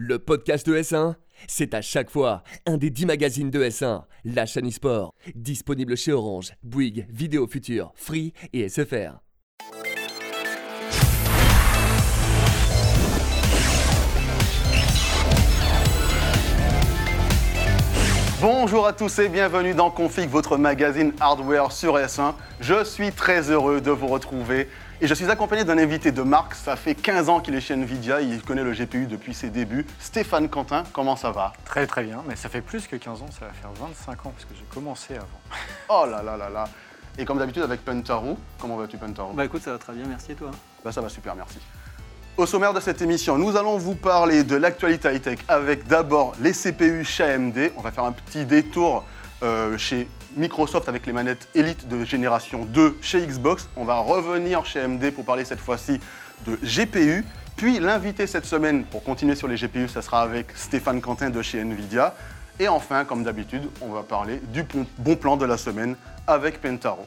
Le podcast de S1, c'est à chaque fois un des 10 magazines de S1, la chaîne e-sport, disponible chez Orange, Bouygues, Vidéo Future, Free et SFR. Bonjour à tous et bienvenue dans Config, votre magazine hardware sur S1. Je suis très heureux de vous retrouver et je suis accompagné d'un invité de marque. Ça fait 15 ans qu'il est chez Nvidia, il connaît le GPU depuis ses débuts. Stéphane Quentin, comment ça va? Très très bien, mais ça fait plus que 15 ans, ça va faire 25 ans parce que j'ai commencé avant. Oh là là là là Et comme d'habitude avec Pentaru, comment vas-tu Pentaru? Bah écoute, ça va très bien, merci et toi? Bah ça va super, merci. Au sommaire de cette émission, nous allons vous parler de l'actualité high-tech avec d'abord les CPU chez AMD. On va faire un petit détour euh, chez Microsoft avec les manettes Elite de génération 2 chez Xbox. On va revenir chez AMD pour parler cette fois-ci de GPU. Puis l'invité cette semaine pour continuer sur les GPU, ça sera avec Stéphane Quentin de chez Nvidia. Et enfin, comme d'habitude, on va parler du bon- plan de la semaine avec Pentaro.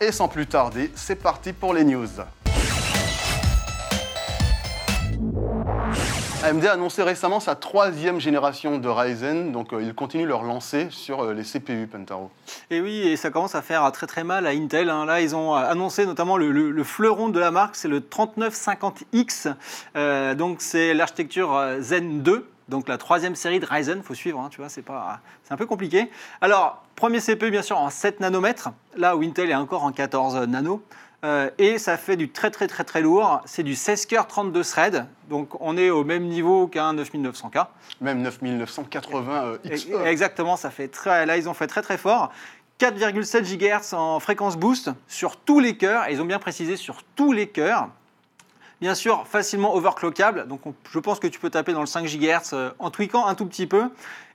Et sans plus tarder, c'est parti pour les news. AMD a annoncé récemment sa troisième génération de Ryzen, donc euh, ils continuent leur lancée sur euh, les CPU Pentaro. Et oui, et ça commence à faire très très mal à Intel. hein. Là, ils ont euh, annoncé notamment le, le- le fleuron de la marque, c'est le 3950X. Euh, donc c'est l'architecture Zen 2. Donc la troisième série de Ryzen, faut suivre, hein, tu vois, c'est un peu compliqué. Alors premier CPU bien sûr en 7 nanomètres, là où Intel est encore en 14 nano. Euh, et ça fait du très très très très lourd. C'est du 16 coeurs 32 threads, donc on est au même niveau qu'un 9900K. Même 9980 euh, XE. Exactement, ça fait très. Là, ils ont fait très très fort. 4,7 GHz en fréquence boost sur tous les cœurs. Et ils ont bien précisé sur tous les cœurs. Bien sûr, facilement overclockable. Donc, on- je pense que tu peux taper dans le 5 GHz euh, en tweakant un tout petit peu.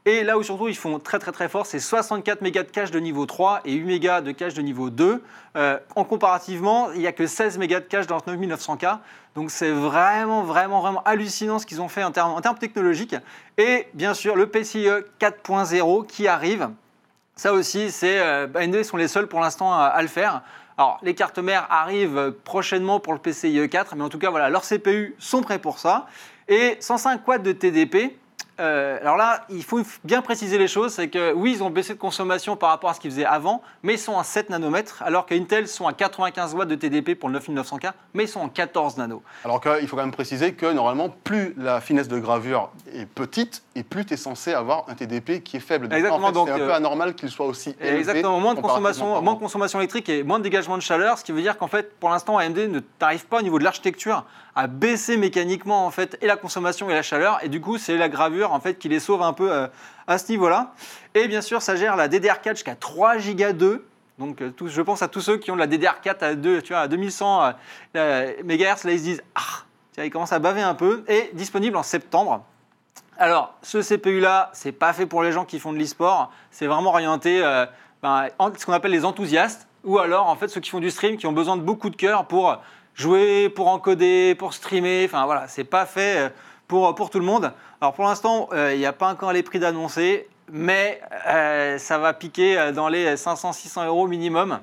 Et là où surtout ils font très très très fort, c'est 64 mégas de cache de niveau 3 et 8 mégas de cache de niveau 2. Euh, en comparativement, il n'y a que 16 mégas de cache dans le 9900K. Donc c'est vraiment vraiment vraiment hallucinant ce qu'ils ont fait en termes, technologiques. Et bien sûr, le PCIe 4.0 qui arrive. Ça aussi, c'est euh, AMD sont les seuls pour l'instant à le faire. Alors, les cartes mères arrivent prochainement pour le PCIe 4, mais en tout cas, voilà, leurs CPU sont prêts pour ça. Et 105 watts de TDP. Euh, alors là, il faut bien préciser les choses, c'est que oui, ils ont baissé de consommation par rapport à ce qu'ils faisaient avant, mais ils sont à 7 nanomètres, alors qu'Intel sont à 95 watts de TDP pour le 9900K, mais ils sont en 14 nanos. Alors qu'il faut quand même préciser que normalement, plus la finesse de gravure est petite, et plus tu es censé avoir un TDP qui est faible. Donc, Exactement, en fait, c'est un euh, peu anormal qu'il soit aussi élevé. Exactement, moins de, consommation, moins de consommation électrique et moins de dégagement de chaleur, ce qui veut dire qu'en fait, pour l'instant, AMD ne t'arrive pas au niveau de l'architecture à baisser mécaniquement en fait et la consommation et la chaleur, et du coup, c'est la gravure en fait qui les sauve un peu euh, à ce niveau-là. Et bien sûr, ça gère la DDR4 jusqu'à 3 Go 2. Donc, euh, je pense à tous ceux qui ont de la DDR4 à, 2, tu vois, à 2100 euh, euh, MHz, là, ils se disent Ah, ils commencent à baver un peu. Et disponible en septembre. Alors, ce CPU-là, c'est pas fait pour les gens qui font de l'e-sport. C'est vraiment orienté, ben, en- ce qu'on appelle les enthousiastes, ou alors en fait ceux qui font du stream, qui ont besoin de beaucoup de cœur pour jouer, pour encoder, pour streamer. Enfin voilà, c'est pas fait euh, pour, pour tout le monde. Alors pour l'instant, euh, il n'y a pas encore les prix d'annoncer, mais euh, ça va piquer euh, dans les 500-600 euros minimum,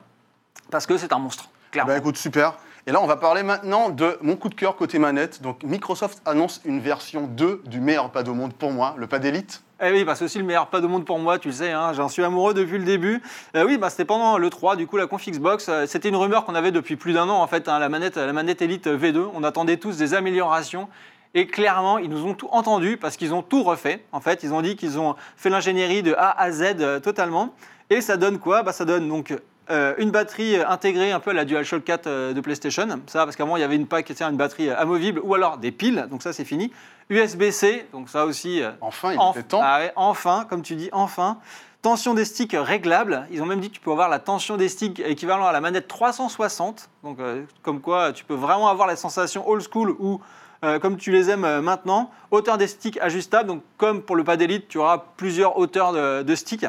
parce que c'est un monstre, clairement. Bah écoute, super. Et là, on va parler maintenant de mon coup de cœur côté manette. Donc, Microsoft annonce une version 2 du meilleur pad au monde pour moi, le pad Elite. Eh oui, bah, c'est aussi le meilleur pad au monde pour moi, tu le sais, hein, j'en suis amoureux depuis le début. Euh, oui, bah, c'était pendant le 3, du coup, la Config Xbox. euh, c'était une rumeur qu'on avait depuis plus d'un an, en fait, hein, la, manette, la manette Elite V2. On attendait tous des améliorations. Et clairement, ils nous ont tout entendu parce qu'ils ont tout refait. En fait, ils ont dit qu'ils ont fait l'ingénierie de A à Z euh, totalement. Et ça donne quoi? Bah, Ça donne donc euh, une batterie euh, intégrée un peu à la DualShock 4 euh, de PlayStation. Ça, parce qu'avant, il y avait une pack, une batterie amovible ou alors des piles. Donc ça, c'est fini. USB-C, donc ça aussi. Enfin, il Enf- était temps. Ah ouais, enfin, comme tu dis, enfin. Tension des sticks réglable. Ils ont même dit que tu peux avoir la tension des sticks équivalent à la manette 360. Donc, euh, comme quoi, tu peux vraiment avoir la sensation old school ou euh, comme tu les aimes euh, maintenant. Hauteur des sticks ajustable. Donc, comme pour le pad Elite, tu auras plusieurs hauteurs de, de sticks.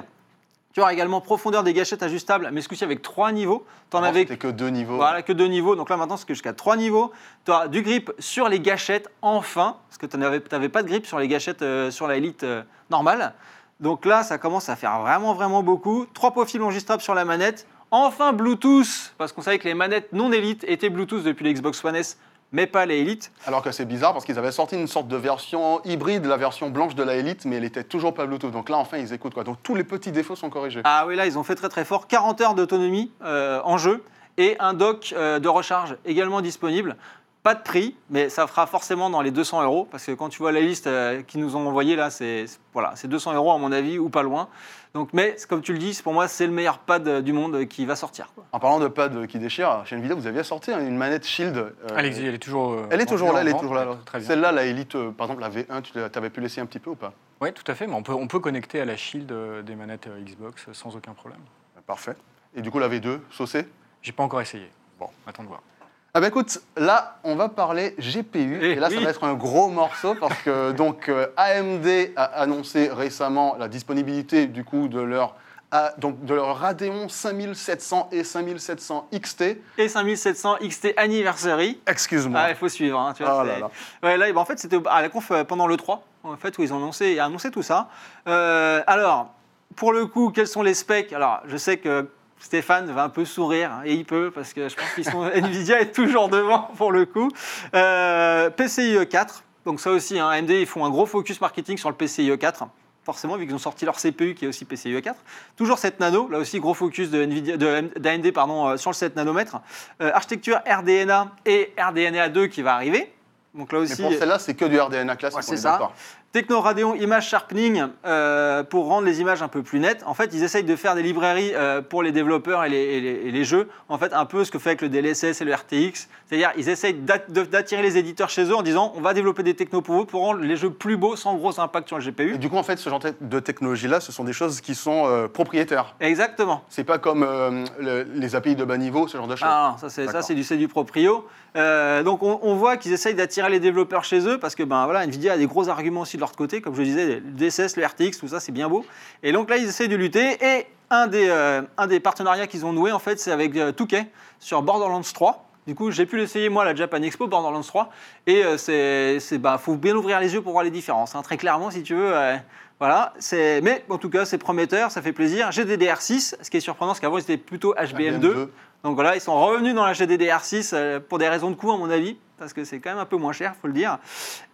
Tu auras également profondeur des gâchettes ajustables, mais ce coup-ci avec trois niveaux. Tu en avais C'était que deux niveaux. voilà, que deux niveaux. Donc là, maintenant, c'est que jusqu'à trois niveaux. Tu auras du grip sur les gâchettes, enfin, parce que tu n'avais pas de grip sur les gâchettes euh, sur la Elite euh, normale. Donc là, ça commence à faire vraiment, vraiment beaucoup. Trois profils ajustables sur la manette. Enfin, Bluetooth, parce qu'on savait que les manettes non Elite étaient Bluetooth depuis l'Xbox One S, mais pas les Elite. Alors que c'est bizarre parce qu'ils avaient sorti une sorte de version hybride, la version blanche de la Elite, mais elle était toujours pas Bluetooth. Donc là, enfin, ils écoutent quoi. Donc tous les petits défauts sont corrigés. Ah oui, là, ils ont fait très très fort. 40 heures d'autonomie euh, en jeu et un dock euh, de recharge également disponible. Pas de prix, mais ça fera forcément dans les 200 euros parce que quand tu vois la liste euh, qu'ils nous ont envoyée là, c'est voilà, c'est 200 euros à mon avis ou pas loin. Donc, mais comme tu le dis, pour moi, c'est le meilleur pad euh, du monde qui va sortir. quoi. En parlant de pad qui déchire, chez Nvidia, vous aviez sorti une manette Shield. euh, Allez-y, elle est toujours. euh, Elle est toujours là, elle est toujours là. vente. Très bien. Celle-là, la Elite, euh, par exemple, la V1, tu t'avais pu laisser un petit peu ou pas? Oui, tout à fait, mais on peut, on peut connecter à la Shield euh, des manettes euh, Xbox euh, sans aucun problème. Parfait. Et du coup, la V2, saucée? J'ai pas encore essayé. Bon. attends de voir. Ah bah écoute, là, on va parler GPU. Eh et là, ça va être un gros morceau parce que donc euh, AMD a annoncé récemment la disponibilité du coup de leur, ah, donc, de leur Radeon 5700 et 5700 XT. Et 5700 XT Anniversary. Excuse-moi. Ah, il faut suivre. hein, tu vois, Oh là. Ouais, là, bah, en fait, c'était à la conf euh, pendant le 3, en fait, où ils ont annoncé, annoncé tout ça. Euh, alors, pour le coup, quels sont les specs? Alors, je sais que Stéphane va un peu sourire, hein, et il peut, parce que je pense qu'ils sont Nvidia est toujours devant pour le coup. Euh, PCIe 4, donc ça aussi, hein, AMD, ils font un gros focus marketing sur le PCIe 4. Forcément, vu qu'ils ont sorti leur CPU qui est aussi PCIe 4. Toujours 7 nano, là aussi gros focus de Nvidia, de d'AMD pardon, euh, sur le 7 nanomètres. Euh, architecture RDNA et RDNA 2 qui va arriver. Donc là Mais aussi, pour celle-là, c'est que du RDNA classique. Ouais, c'est est ça. Techno Radeon Image Sharpening euh, pour rendre les images un peu plus nettes. En fait, ils essayent de faire des librairies euh, pour les développeurs et les, et les- et les jeux. En fait, un peu ce que fait avec le DLSS et le RTX. C'est-à-dire, ils essayent d'attirer les éditeurs chez eux en disant on va développer des technos pour vous pour rendre les jeux plus beaux sans gros impact sur le Et GPU. du coup, en fait, ce genre de technologie-là, ce sont des choses qui sont euh, propriétaires. Exactement. C'est pas comme le- les API de bas niveau, ce genre de choses. Ah, non, ça c'est du du proprio. Donc on, on voit qu'ils essayent d'attirer les développeurs chez eux parce que ben voilà, Nvidia a des gros arguments aussi de leur côté, comme je disais, le DSS, le RTX, tout ça c'est bien beau. Et donc là ils essayent de lutter et un des euh, un des partenariats qu'ils ont noué en fait c'est avec euh, Touquet sur Borderlands 3. Du coup, j'ai pu l'essayer moi la Japan Expo Borderlands 3 et euh, c'est bah faut bien ouvrir les yeux pour voir les différences. hein. Très clairement, si tu veux. euh, voilà, mais en tout cas c'est prometteur, ça fait plaisir. GDDR6, ce qui est surprenant, c'est qu'avant ils étaient plutôt HBM2. Donc voilà, ils sont revenus dans la GDDR6 euh, pour des raisons de coût, à mon avis, parce que c'est quand même un peu moins cher, faut le dire.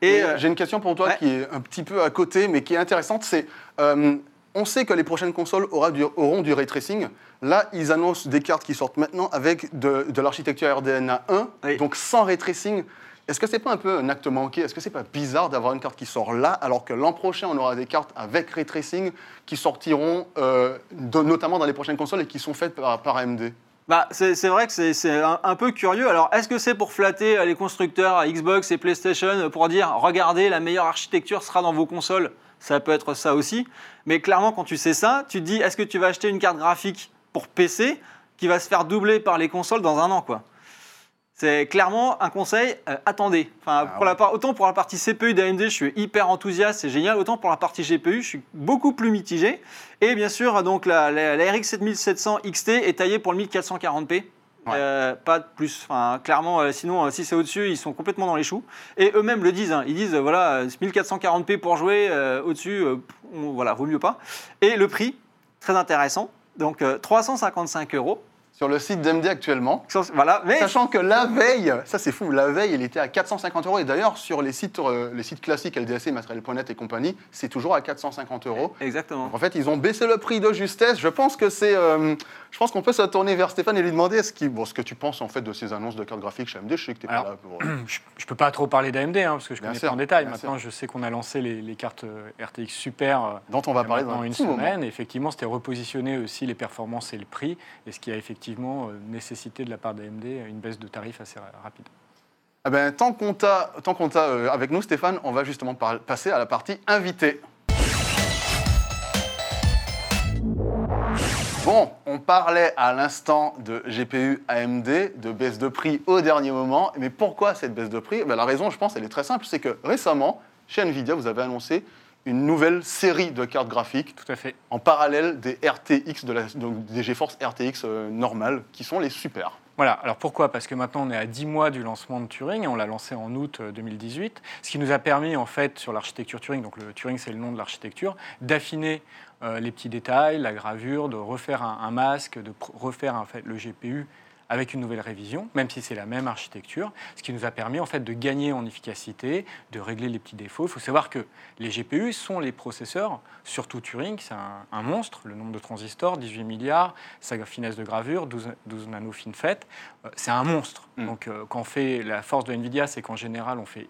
Et Et euh, j'ai une question pour toi ouais. qui est un petit peu à côté, mais qui est intéressante. C'est, euh, on sait que les prochaines consoles aura du- auront du ray tracing. Là, ils annoncent des cartes qui sortent maintenant avec de, de l'architecture RDNA 1, Oui. donc sans ray tracing. Est-ce que c'est pas un peu un acte manqué? Est-ce que c'est pas bizarre d'avoir une carte qui sort là, alors que l'an prochain, on aura des cartes avec ray tracing qui sortiront euh, de- notamment dans les prochaines consoles et qui sont faites par, par AMD bah, c'est vrai que c'est- un, peu curieux. Alors, est-ce que c'est pour flatter euh, les constructeurs Xbox et PlayStation euh, pour dire regardez, la meilleure architecture sera dans vos consoles? Ça peut être ça aussi. Mais clairement, quand tu sais ça, tu te dis est-ce que tu vas acheter une carte graphique pour PC qui va se faire doubler par les consoles dans un an c'est clairement un conseil, euh, attendez. Enfin, pour la part, autant pour la partie CPU d'AMD, je suis hyper enthousiaste, c'est génial. Autant pour la partie GPU, je suis beaucoup plus mitigé. Et bien sûr, donc la, la- la RX 7700 XT est taillée pour le 1440p. Euh, pas de plus. Enfin, clairement, euh, sinon, euh, si c'est au-dessus, ils sont complètement dans les choux. Et eux-mêmes le disent. hein. Ils disent, voilà, euh, 1440p pour jouer, au-dessus, voilà, vaut mieux pas. Et le prix, très intéressant. Donc, euh, 355 euros. Sur le site d'AMD actuellement. Voilà, mais Sachant que la veille, ça c'est fou, la veille il était à 450 euros et d'ailleurs sur les sites, euh, les sites classiques LDAC, Matériel.net et compagnie, c'est toujours à 450 euros. exactement. Donc, en fait, ils ont baissé le prix de justesse. Je pense que c'est, euh, je pense qu'on peut se tourner vers Stéphane et lui demander qu'il- bon, ce que tu penses en fait de ces annonces de cartes graphiques chez AMD. Je sais que tu pas là pour. Je ne peux pas trop parler d'AMD hein, parce que je Bien connais sûr, pas en détail. Maintenant, je sais qu'on a lancé les, les cartes euh, RTX Super euh, dont on va parler dans un une moment. semaine. Effectivement, c'était repositionner aussi les performances et le prix, et ce qui a effectivement euh, nécessité de la part d'AMD une baisse de tarif assez ra- rapide. Ah ben, tant qu'on t'a, euh, avec nous, Stéphane, on va justement passer à la partie invité. Bon, on parlait à l'instant de GPU AMD, de baisse de prix au dernier moment. Mais pourquoi cette baisse de prix? Ben, La raison, je pense, elle est très simple. C'est que récemment, chez Nvidia, vous avez annoncé une nouvelle série de cartes graphiques Tout à fait. en parallèle des RTX, de la, donc des GeForce RTX euh, normales, qui sont les super. Voilà, alors pourquoi? Parce que maintenant on est à 10 mois du lancement de Turing, on l'a lancé en août euh, 2018, ce qui nous a permis en fait sur l'architecture Turing, donc le Turing c'est le nom de l'architecture, d'affiner euh, les petits détails, la gravure, de refaire un, un masque, de refaire en fait, le GPU avec une nouvelle révision, même si c'est la même architecture, ce qui nous a permis en fait de gagner en efficacité, de régler les petits défauts. Il faut savoir que les GPU sont les processeurs, surtout Turing, c'est un, un monstre, le nombre de transistors, 18 milliards, sa finesse de gravure, 12, 12 nano FinFET, euh, c'est un monstre. Mm. Donc euh, quand on fait la force de Nvidia, c'est qu'en général on fait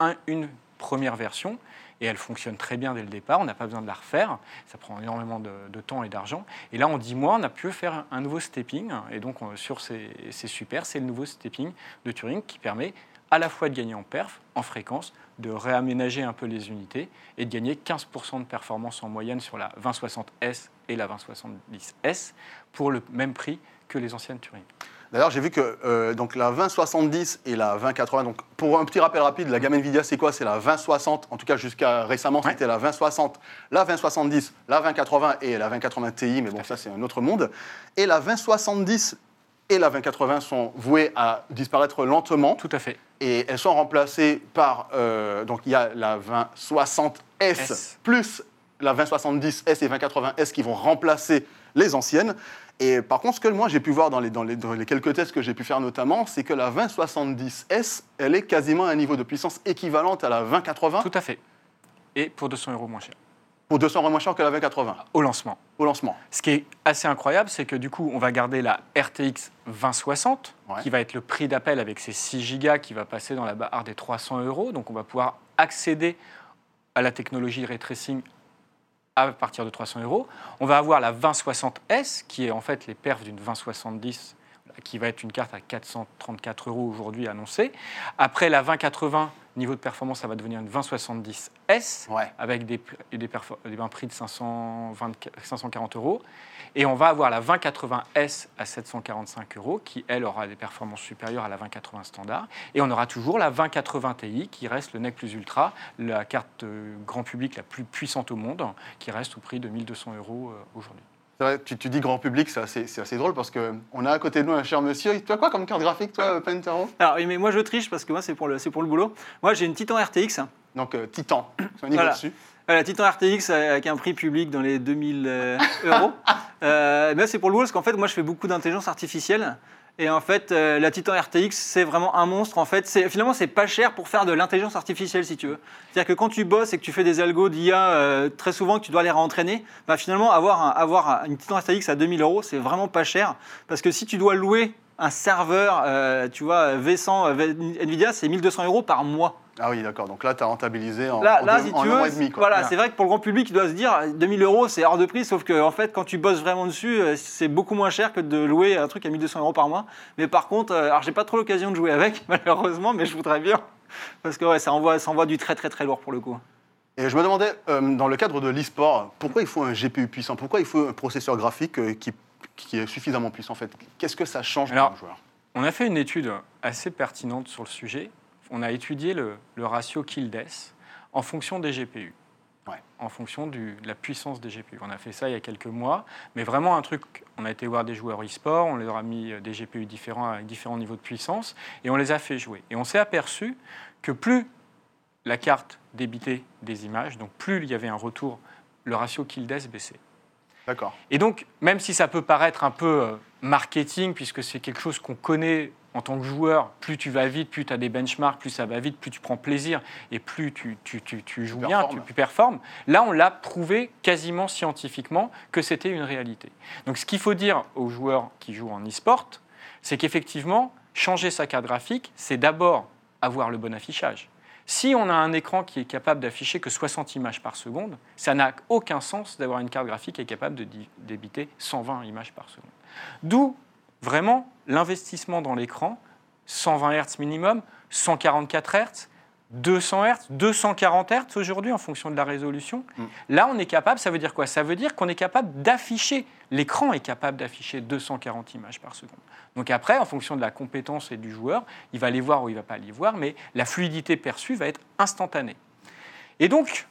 un- une première version et elle fonctionne très bien dès le départ. On n'a pas besoin de la refaire. Ça prend énormément de, temps et d'argent. Et là, en 10 mois, on a pu faire un nouveau stepping. Et donc, on- sur super. C'est le nouveau stepping de Turing qui permet à la fois de gagner en perf, en fréquence, de réaménager un peu les unités et de gagner 15% de performance en moyenne sur la 2060S et la 2070S pour le même prix que les anciennes Turing. D'ailleurs, j'ai vu que euh, donc la 2070 et la 2080, donc pour un petit rappel rapide, la gamme Nvidia, c'est quoi C'est la 2060, en tout cas jusqu'à récemment, Ouais. c'était la 2060, la 2070, la 2080 et la 2080 Ti, mais bon, ça c'est un autre monde. Et la 2070 et la 2080 sont vouées à disparaître lentement Tout à fait. et elles sont remplacées par, euh, donc il y a la 2060S S. plus la 2070S et 2080S qui vont remplacer les anciennes. Et par contre, ce que moi j'ai pu voir dans les, dans les, dans les quelques tests que j'ai pu faire notamment, c'est que la 2070S, elle est quasiment à un niveau de puissance équivalente à la 2080 Tout à fait. Et pour 200 euros moins cher. pour 200 euros moins cher que la 2080 Au lancement. au lancement. Ce qui est assez incroyable, c'est que du coup, on va garder la RTX 2060, Ouais. qui va être le prix d'appel avec ses 6 Go, qui va passer dans la barre des 300 euros. Donc, on va pouvoir accéder à la technologie ray tracing à partir de 300 euros. On va avoir la 2060S, qui est en fait les perfs d'une 2070, qui va être une carte à 434 euros aujourd'hui annoncée. Après la 2080, niveau de performance, ça va devenir une 2070S Ouais. avec des- un prix de 520 540 euros. Et on va avoir la 2080S à 745 euros, qui, elle, aura des performances supérieures à la 2080 standard. Et on aura toujours la 2080 Ti, qui reste le NEC plus ultra, la carte euh, grand public la plus puissante au monde, qui reste au prix de 1200 euros euh, aujourd'hui. Vrai, tu, tu dis grand public, c'est assez, drôle parce qu'on a à côté de nous un cher monsieur. Tu as quoi comme carte graphique, toi, Pentaro? Alors, oui, mais moi je triche parce que moi c'est pour le, c'est pour le boulot. Moi j'ai une Titan RTX. Donc euh, Titan, c'est un niveau Voilà. dessus. Euh, La Titan RTX euh, avec un prix public dans les 2000 euh, euros. Euh, c'est pour le boulot parce qu'en fait, moi, je fais beaucoup d'intelligence artificielle. Et en fait, euh, la Titan RTX, c'est vraiment un monstre. En fait, c'est finalement, c'est pas cher pour faire de l'intelligence artificielle, si tu veux. C'est-à-dire que quand tu bosses et que tu fais des algos d'IA euh, très souvent que tu dois les réentraîner, bah, finalement, avoir, un- une Titan RTX à 2000 euros, c'est vraiment pas cher. Parce que si tu dois louer un serveur, euh, tu vois, V100, euh, V- Nvidia, c'est 1200 euros par mois. Ah oui, d'accord. Donc là, tu as rentabilisé en, Là, en là deux- si en tu un veux, mois et demi. Quoi. voilà, c'est vrai que pour le grand public, il doit se dire 2000 euros, c'est hors de prix, sauf que en fait, quand tu bosses vraiment dessus, euh, c'est beaucoup moins cher que de louer un truc à 1200 euros par mois. Mais par contre, euh, alors j'ai pas trop l'occasion de jouer avec, malheureusement, mais je voudrais bien, parce que ouais, ça envoie, ça envoie du très très très lourd pour le coup. Et je me demandais, euh, dans le cadre de l'e-sport, pourquoi il faut un GPU puissant? Pourquoi il faut un processeur graphique euh, qui, qui est suffisamment puissant en fait? Qu'est-ce que ça change Alors, pour un joueur? On a fait une étude assez pertinente sur le sujet. On a étudié le, le ratio kill-death en fonction des GPU, Ouais. en fonction du- de la puissance des GPU. On a fait ça il y a quelques mois, mais vraiment un truc, on a été voir des joueurs e-sport, on leur a mis euh, des GPU différents avec différents niveaux de puissance, et on les a fait jouer. Et on s'est aperçu que plus la carte débitait des images, donc plus il y avait un retour, le ratio kill-death baissait. D'accord. Et donc, même si ça peut paraître un peu euh, marketing, puisque c'est quelque chose qu'on connaît en tant que joueur, plus tu vas vite, plus tu as des benchmarks, plus ça va vite, plus tu prends plaisir et plus tu, tu- tu- tu joues bien, tu, tu performes. Là, on l'a prouvé quasiment scientifiquement que c'était une réalité. Donc, ce qu'il faut dire aux joueurs qui jouent en e-sport, c'est qu'effectivement, changer sa carte graphique, c'est d'abord avoir le bon affichage. Si on a un écran qui est capable d'afficher que 60 images par seconde, ça n'a aucun sens d'avoir une carte graphique qui est capable de débiter 120 images par seconde. D'où vraiment l'investissement dans l'écran, 120 Hz minimum, 144 Hz, 200 Hz, 240 Hz aujourd'hui en fonction de la résolution. Mm. Là, on est capable, ça veut dire quoi? Ça veut dire qu'on est capable d'afficher, l'écran est capable d'afficher 240 images par seconde. Donc après, en fonction de la compétence et du joueur, il va les voir ou il ne va pas les voir, mais la fluidité perçue va être instantanée. Et donc,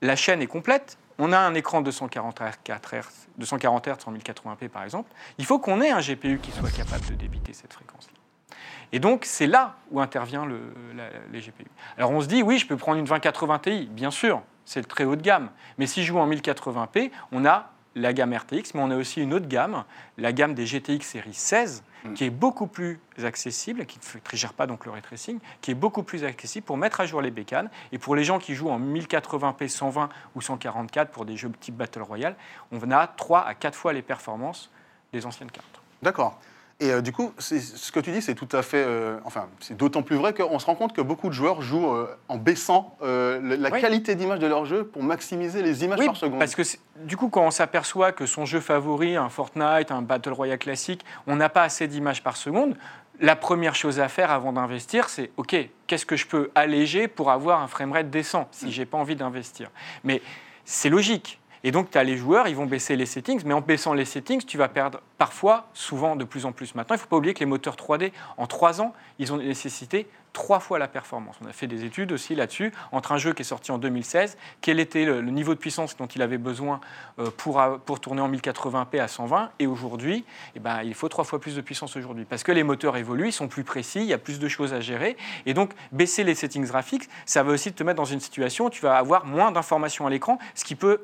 la chaîne est complète. On a un écran de 244 Hz, 240 Hz en 1080p par exemple. Il faut qu'on ait un GPU qui soit capable de débiter cette fréquence-là. Et donc, c'est là où intervient le- les GPU. Alors, on se dit, oui, je peux prendre une 2080 Ti, bien sûr, c'est le très haut de gamme. Mais si je joue en 1080p, on a la gamme RTX, mais on a aussi une autre gamme, la gamme des GTX série 16, Mm. qui est beaucoup plus accessible, qui ne gère pas donc le ray tracing, qui est beaucoup plus accessible pour mettre à jour les bécanes. Et pour les gens qui jouent en 1080p 120 ou 144 pour des jeux type Battle Royale, on a 3 à 4 fois les performances des anciennes cartes. D'accord. Et euh, du coup, ce que tu dis, c'est tout à fait. euh, enfin, c'est d'autant plus vrai qu'on se rend compte que beaucoup de joueurs jouent euh, en baissant la Oui. qualité d'image de leur jeu pour maximiser les images Oui, par seconde. parce que du coup, quand on s'aperçoit que son jeu favori, un Fortnite, un Battle Royale classique, on n'a pas assez d'images par seconde, la première chose à faire avant d'investir, c'est OK, qu'est-ce que je peux alléger pour avoir un framerate décent si j'ai pas envie d'investir Mais c'est logique. Et donc, tu as les joueurs, ils vont baisser les settings, mais en baissant les settings, tu vas perdre parfois, souvent de plus en plus maintenant. Il ne faut pas oublier que les moteurs 3D, en trois ans, ils ont nécessité trois fois la performance. On a fait des études aussi là-dessus, entre un jeu qui est sorti en 2016, quel était le, niveau de puissance dont il avait besoin euh, pour, pour tourner en 1080p à 120, et aujourd'hui, eh ben, il faut trois fois plus de puissance aujourd'hui. Parce que les moteurs évoluent, ils sont plus précis, il y a plus de choses à gérer, et donc baisser les settings graphiques, ça va aussi te mettre dans une situation où tu vas avoir moins d'informations à l'écran, ce qui peut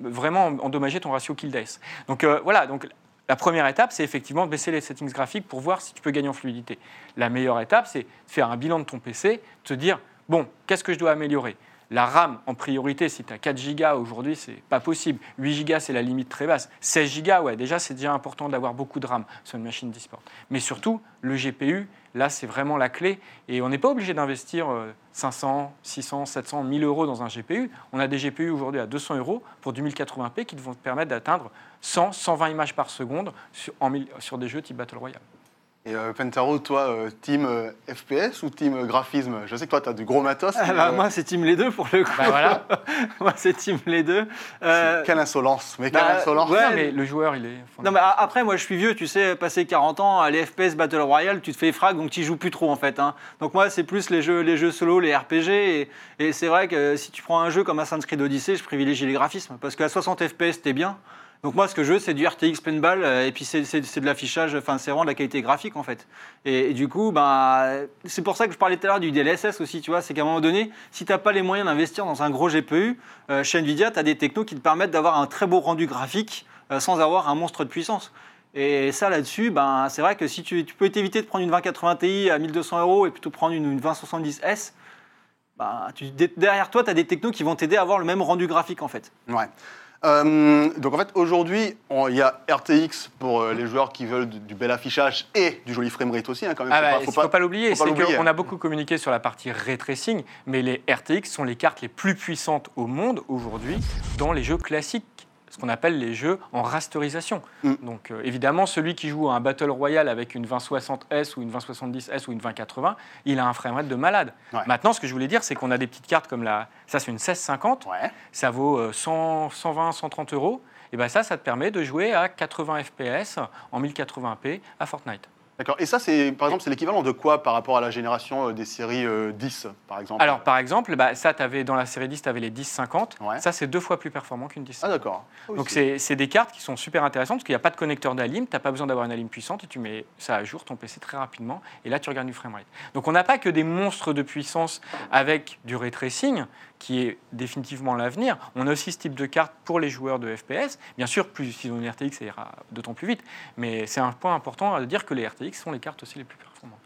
vraiment endommager ton ratio kill dice. Donc euh, voilà, donc la première étape, c'est effectivement de baisser les settings graphiques pour voir si tu peux gagner en fluidité. La meilleure étape, c'est faire un bilan de ton PC, te dire, bon, qu'est-ce que je dois améliorer? La RAM, en priorité, si tu as 4 Go aujourd'hui, c'est pas possible. 8 Go, c'est la limite très basse. 16 Go, ouais, déjà, c'est déjà important d'avoir beaucoup de RAM sur une machine d'e-sport. Mais surtout, le GPU, là, c'est vraiment la clé. Et on n'est pas obligé d'investir euh, 500, 600, 700, 1000 euros dans un GPU. On a des GPU aujourd'hui à 200 euros pour du 1080p qui vont te permettre d'atteindre 100, 120 images par seconde sur des jeux type Battle Royale. Et euh, Pentaro, toi, euh, team euh, FPS ou team graphisme? Je sais que toi, tu as du gros matos. Ah bah, euh, moi, c'est team les deux pour le coup. Bah voilà. moi, c'est team les deux. Euh, Quelle insolence, mais quelle bah, insolence ouais, Non, mais le joueur, il est. Non, mais après, moi, je suis vieux, tu sais, passé 40 ans, à les FPS Battle Royale, tu te fais frag, donc tu joues plus trop, en fait. hein. Donc, moi, c'est plus les jeux, les jeux solo, les RPG. Et, et c'est vrai que si tu prends un jeu comme Assassin's Creed Odyssey, je privilégie les graphismes. Parce qu'à 60 FPS, t'es bien. Donc, moi, ce que je veux, c'est du RTX paintball, euh, et puis c'est de l'affichage, enfin, c'est vraiment de la qualité graphique, en fait. Et, du coup, ben, c'est pour ça que je parlais tout à l'heure du DLSS aussi, tu vois, c'est qu'à un moment donné, si tu n'as pas les moyens d'investir dans un gros GPU, euh, chez Nvidia, tu as des technos qui te permettent d'avoir un très beau rendu graphique euh, sans avoir un monstre de puissance. Et ça, là-dessus, ben, c'est vrai que si tu, peux t'éviter de prendre une 2080 Ti à 1200 euros et plutôt prendre une, une 2070S, ben, tu- dé- derrière toi, tu as des technos qui vont t'aider à avoir le même rendu graphique, en fait. Ouais. Euh, donc en fait, aujourd'hui, il y a RTX pour euh, les joueurs qui veulent du, du bel affichage et du joli framerate aussi. hein, quand même. Ah Faut bah, pas- il faut ne faut, pas- pas l'oublier, c'est qu'on a beaucoup communiqué sur la partie ray tracing, mais les RTX sont les cartes les plus puissantes au monde aujourd'hui dans les jeux classiques, ce qu'on appelle les jeux en rasterisation. Mm. Donc euh, évidemment, celui qui joue à un Battle Royale avec une 2060S ou une 2070S ou une 2080, il a un framerate de malade. Ouais. Maintenant, ce que je voulais dire, c'est qu'on a des petites cartes comme la... Ça, c'est une 1650, Ouais. ça vaut euh, 100, 120, 130 euros. Et ben ça, ça te permet de jouer à 80 FPS en 1080p à Fortnite. D'accord. Et ça, c'est par exemple, c'est l'équivalent de quoi par rapport à la génération euh, des séries euh, 10, par exemple? Alors, par exemple, bah, ça, avais, dans la série 10, tu avais les 1050. Ouais. Ça, c'est deux fois plus performant qu'une Ah 1050. d'accord. Donc, Aussi. c'est c'est des cartes qui sont super intéressantes parce qu'il n'y a pas de connecteur d'alim, tu n'as pas besoin d'avoir une alim puissante et tu mets ça à jour, ton PC, très rapidement. Et là, tu regardes du framerate. Donc, on n'a pas que des monstres de puissance avec du ray tracing, qui est définitivement l'avenir. On a aussi ce type de carte pour les joueurs de FPS. Bien sûr, plus ils ont une RTX, ça ira d'autant plus vite. Mais c'est un point important à dire que les RTX sont les cartes aussi les plus performantes.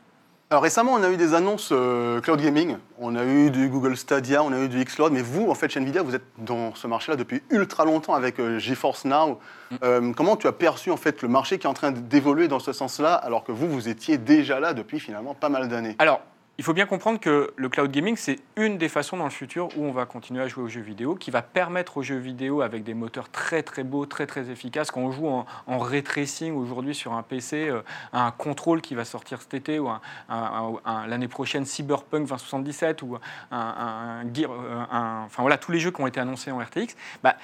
Alors récemment, on a eu des annonces euh, cloud gaming. On a eu du Google Stadia, on a eu du Xcloud. Mais vous, en fait, chez Nvidia, vous êtes dans ce marché-là depuis ultra longtemps avec euh, GeForce Now. Mm. Euh, comment tu as perçu en fait le marché qui est en train d'évoluer dans ce sens-là, alors que vous, vous étiez déjà là depuis finalement pas mal d'années? Alors, il faut bien comprendre que le cloud gaming, c'est une des façons dans le futur où on va continuer à jouer aux jeux vidéo, qui va permettre aux jeux vidéo avec des moteurs très très beaux, très très efficaces. Quand on joue en, en ray tracing aujourd'hui sur un PC, euh, un contrôle qui va sortir cet été, ou l'année prochaine Cyberpunk 2077, ou euh, un- enfin voilà, tous les jeux qui ont été annoncés en RTX, bah,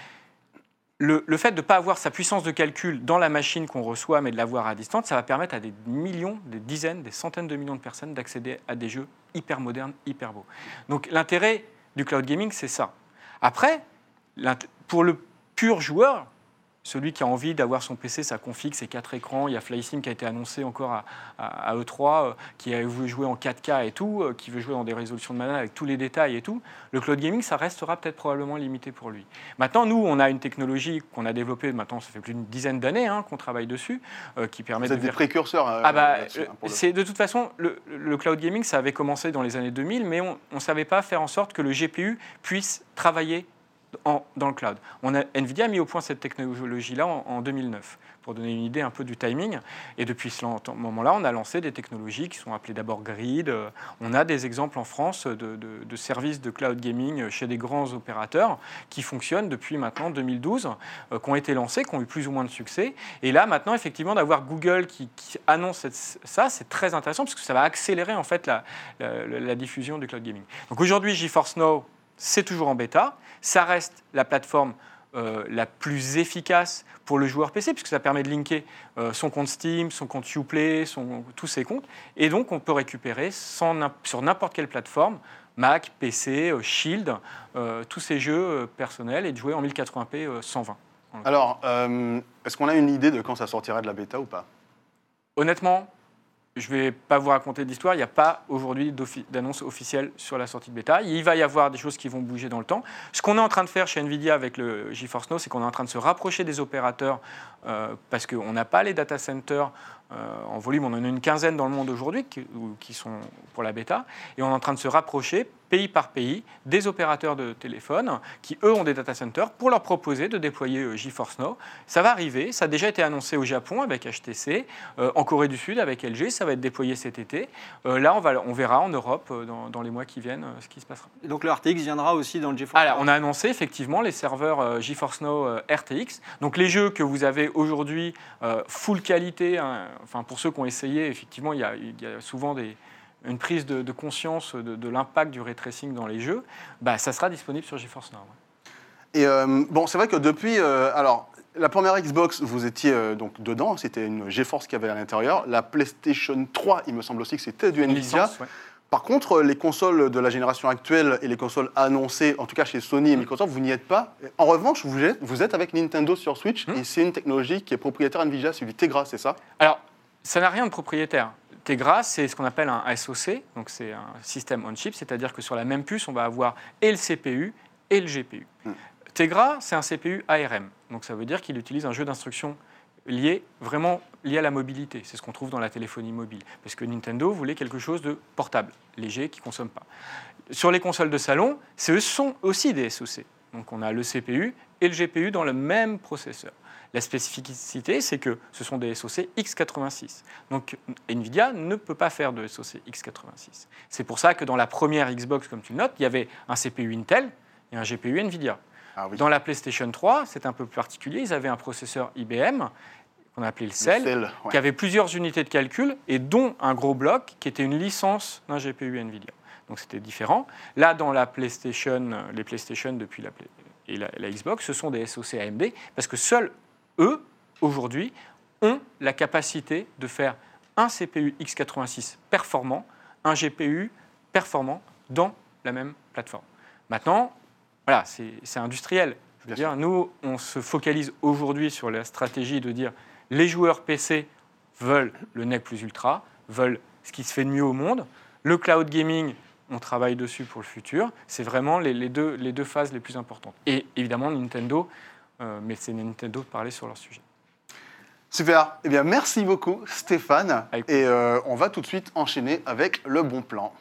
le, fait de ne pas avoir sa puissance de calcul dans la machine qu'on reçoit, mais de l'avoir à distance, ça va permettre à des millions, des dizaines, des centaines de millions de personnes d'accéder à des jeux hyper modernes, hyper beaux. Donc l'intérêt du cloud gaming, c'est ça. Après, pour le pur joueur, celui qui a envie d'avoir son PC, sa config, ses quatre écrans. Il y a FlySim qui a été annoncé encore à, à- à E3, euh, qui voulu jouer en 4K et tout, euh, qui veut jouer dans des résolutions de mana avec tous les détails et tout. Le cloud gaming, ça restera peut-être probablement limité pour lui. Maintenant, nous, on a une technologie qu'on a développée, maintenant, ça fait plus d'une dizaine d'années hein, qu'on travaille dessus, euh, qui permet Vous êtes de des précurseurs. ah bah, hein, c'est de toute façon le, le cloud gaming, ça avait commencé dans les années 2000, mais on ne savait pas faire en sorte que le GPU puisse travailler dans le cloud. Nvidia a mis au point cette technologie-là en, en 2009 pour donner une idée un peu du timing. Et depuis ce moment-là, on a lancé des technologies qui sont appelées d'abord Grid. Euh, On a des exemples en France de, services de cloud gaming chez des grands opérateurs qui fonctionnent depuis maintenant 2012, euh, qui ont été lancés, qui ont eu plus ou moins de succès. Et là, maintenant, effectivement, d'avoir Google qui, annonce ça, c'est très intéressant parce que ça va accélérer en fait la, la- la diffusion du cloud gaming. Donc aujourd'hui, GeForce Now, c'est toujours en bêta. Ça reste la plateforme euh, la plus efficace pour le joueur PC, puisque ça permet de linker euh, son compte Steam, son compte Uplay, son, tous ses comptes. Et donc, on peut récupérer sans sur n'importe quelle plateforme, Mac, PC, euh, Shield, tous ces jeux personnels et de jouer en 1080p euh, 120. Alors, est-ce qu'on a une idée de quand ça sortira de la bêta ou pas? Honnêtement, je ne vais pas vous raconter d'histoire. Il n'y a pas aujourd'hui d'annonce officielle sur la sortie de bêta. Il va y avoir des choses qui vont bouger dans le temps. Ce qu'on est en train de faire chez Nvidia avec le GeForce Now, c'est qu'on est en train de se rapprocher des opérateurs euh, parce qu'on n'a pas les data centers euh, en volume. On en a une quinzaine dans le monde aujourd'hui qui, sont pour la bêta. Et on est en train de se rapprocher pays par pays des opérateurs de téléphone qui, eux, ont des data centers pour leur proposer de déployer euh, GeForce Now. Ça va arriver. Ça a déjà été annoncé au Japon avec HTC, euh, en Corée du Sud avec LG. Ça va être déployé cet été. Euh, là, on, va, on verra en Europe dans, dans les mois qui viennent ce qui se passera. Et donc le RTX viendra aussi dans le GeForce. Alors, on a annoncé effectivement les serveurs GeForce Now RTX. Donc, les jeux que vous avez aujourd'hui, full qualité, hein, enfin, pour ceux qui ont essayé, effectivement, il y a, il y a souvent des- une prise de, de conscience de, de l'impact du ray tracing dans les jeux. Bah, ça sera disponible sur GeForce Now. ouais. Et euh, bon, c'est vrai que depuis. euh, alors, la première Xbox, vous étiez euh, donc dedans, c'était une GeForce qu'il y avait à l'intérieur. La PlayStation 3, il me semble aussi que c'était du Nvidia. licence, ouais. Par contre, les consoles de la génération actuelle et les consoles annoncées, en tout cas chez Sony Mm. et Microsoft, vous n'y êtes pas. En revanche, vous êtes, vous êtes avec Nintendo sur Switch Mm. et c'est une technologie qui est propriétaire Nvidia, c'est du Tegra, c'est ça? Alors, ça n'a rien de propriétaire. Tegra, c'est ce qu'on appelle un SoC, donc c'est un système on-chip, c'est-à-dire que sur la même puce, on va avoir et le CPU et le GPU. Hmm. Tegra, c'est un CPU ARM, donc ça veut dire qu'il utilise un jeu d'instructions lié, vraiment lié à la mobilité. C'est ce qu'on trouve dans la téléphonie mobile. Parce que Nintendo voulait quelque chose de portable, léger, qui ne consomme pas. Sur les consoles de salon, ce sont aussi des SoC. Donc on a le CPU et le GPU dans le même processeur. La spécificité, c'est que ce sont des SoC x86. Donc Nvidia ne peut pas faire de SoC x86. C'est pour ça que dans la première Xbox, comme tu le notes, il y avait un CPU Intel et un GPU Nvidia. Ah oui. Dans la PlayStation 3, c'est un peu plus particulier. Ils avaient un processeur IBM qu'on appelait le Le Cell, Cell, ouais. qui avait plusieurs unités de calcul et dont un gros bloc qui était une licence d'un GPU Nvidia. Donc c'était différent. Là, dans la PlayStation, les PlayStation depuis la, et la, la Xbox, ce sont des SoC AMD parce que seuls eux, aujourd'hui, ont la capacité de faire un CPU x86 performant, un GPU performant dans la même plateforme. Maintenant, voilà, c'est industriel. Je veux Bien dire, nous, on se focalise aujourd'hui sur la stratégie de dire les joueurs PC veulent le NEC plus ultra, veulent ce qui se fait de mieux au monde. Le cloud gaming, on travaille dessus pour le futur. C'est vraiment les, les deux, les deux phases les plus importantes. Et évidemment, Nintendo, euh, mais c'est Nintendo de parler sur leur sujet. Super. Eh bien, merci beaucoup, Stéphane. Avec Et euh, on va tout de suite enchaîner avec le bon plan.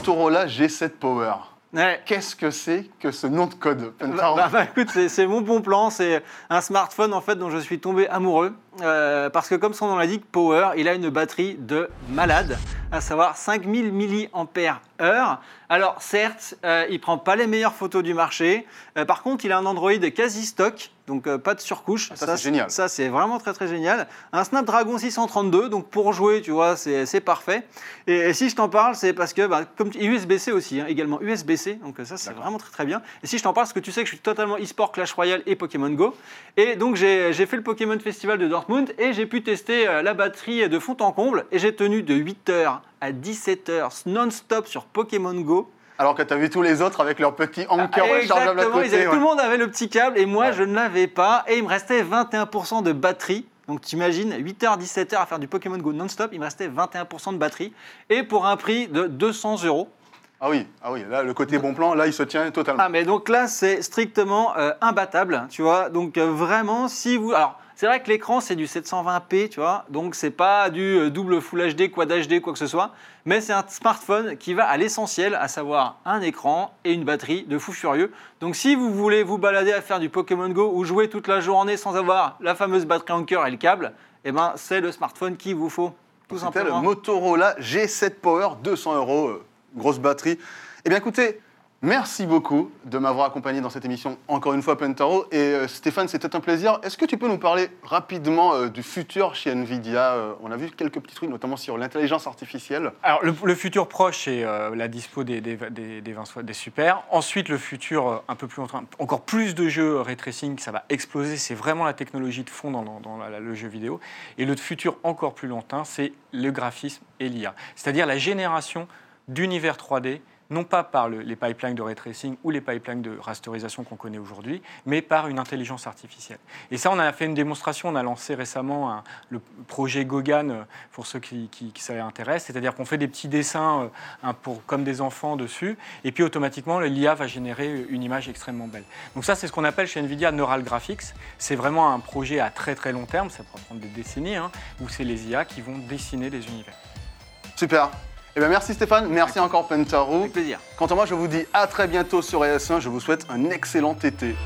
Motorola G7 Power. Ouais. Qu'est-ce que c'est que ce nom de code Bah, bah, bah, écoute, c'est- c'est mon bon plan. C'est un smartphone en fait dont je suis tombé amoureux Euh, parce que comme son nom l'indique, Power, il a une batterie de malade, à savoir 5000 mAh. Alors certes, euh, il prend pas les meilleures photos du marché. Euh, par contre, il a un Android quasi stock, donc euh, pas de surcouche. Ah, ça, c'est génial. Ça c'est vraiment très très génial. Un Snapdragon 632, donc pour jouer, tu vois, c'est parfait. Et, et si je t'en parle, c'est parce que bah, comme USB-C aussi, hein, également USB-C, donc ça c'est vraiment très très bien. Et si je t'en parle, parce que tu sais que je suis totalement e-sport Clash Royale et Pokémon Go, et donc j'ai j'ai fait le Pokémon Festival de Dortmund et j'ai pu tester euh, la batterie de fond en comble et j'ai tenu de 8h à 17h non-stop sur Pokémon Go. Alors que tu as vu tous les autres avec leur petit anker rechargeable à Exactement, ils côté. avaient- tout ouais. le monde avait le petit câble et moi Ouais. je ne l'avais pas et il me restait 21% de batterie. Donc tu imagines 8h 17h à faire du Pokémon Go non-stop, il me restait 21% de batterie et pour un prix de 200 euros. Ah oui, ah oui, là, le côté bon plan, là, il se tient totalement. Ah mais donc là c'est strictement euh, imbattable, tu vois. Donc euh, vraiment si vous alors c'est vrai que l'écran c'est du 720p, tu vois. Donc c'est pas du euh, double Full HD, Quad HD quoi que ce soit, mais c'est un smartphone qui va à l'essentiel, à savoir un écran et une batterie de fou furieux. Donc si vous voulez vous balader à faire du Pokémon Go ou jouer toute la journée sans avoir la fameuse batterie en cœur et le câble, eh ben c'est le smartphone qu'il vous faut tout C'était le simplement. Motorola G7 Power, 200 euros, grosse batterie. Eh bien écoutez, merci beaucoup de m'avoir accompagné dans cette émission, encore une fois, Pentaro. Et euh, Stéphane, c'était un plaisir. Est-ce que tu peux nous parler rapidement euh, du futur chez Nvidia? Euh, On a vu quelques petits trucs, notamment sur l'intelligence artificielle. Alors, le, futur proche, c'est la dispo des, des, des, des 20 soit- des super. Ensuite, le futur un peu plus lointain, encore plus de jeux ray tracing, ça va exploser. C'est vraiment la technologie de fond dans, la- le jeu vidéo. Et le futur encore plus lointain, c'est le graphisme et l'IA. C'est-à-dire la génération d'univers 3D, non pas par le- les pipelines de ray tracing ou les pipelines de rasterisation qu'on connaît aujourd'hui, mais par une intelligence artificielle. Et ça, on a fait une démonstration, on a lancé récemment le projet Gogan, euh, pour ceux qui, qui- qui c'est-à-dire qu'on fait des petits dessins euh, comme des enfants dessus, et puis automatiquement, l'IA va générer une image extrêmement belle. Donc ça, c'est ce qu'on appelle chez NVIDIA Neural Graphics. C'est vraiment un projet à très très long terme, ça peut prendre des décennies, hein, où c'est les IA qui vont dessiner des univers. Super. Eh bien merci Stéphane, merci encore Pentaro. Avec plaisir. Quant à moi, je vous dis à très bientôt sur ES1. Je vous souhaite un excellent été.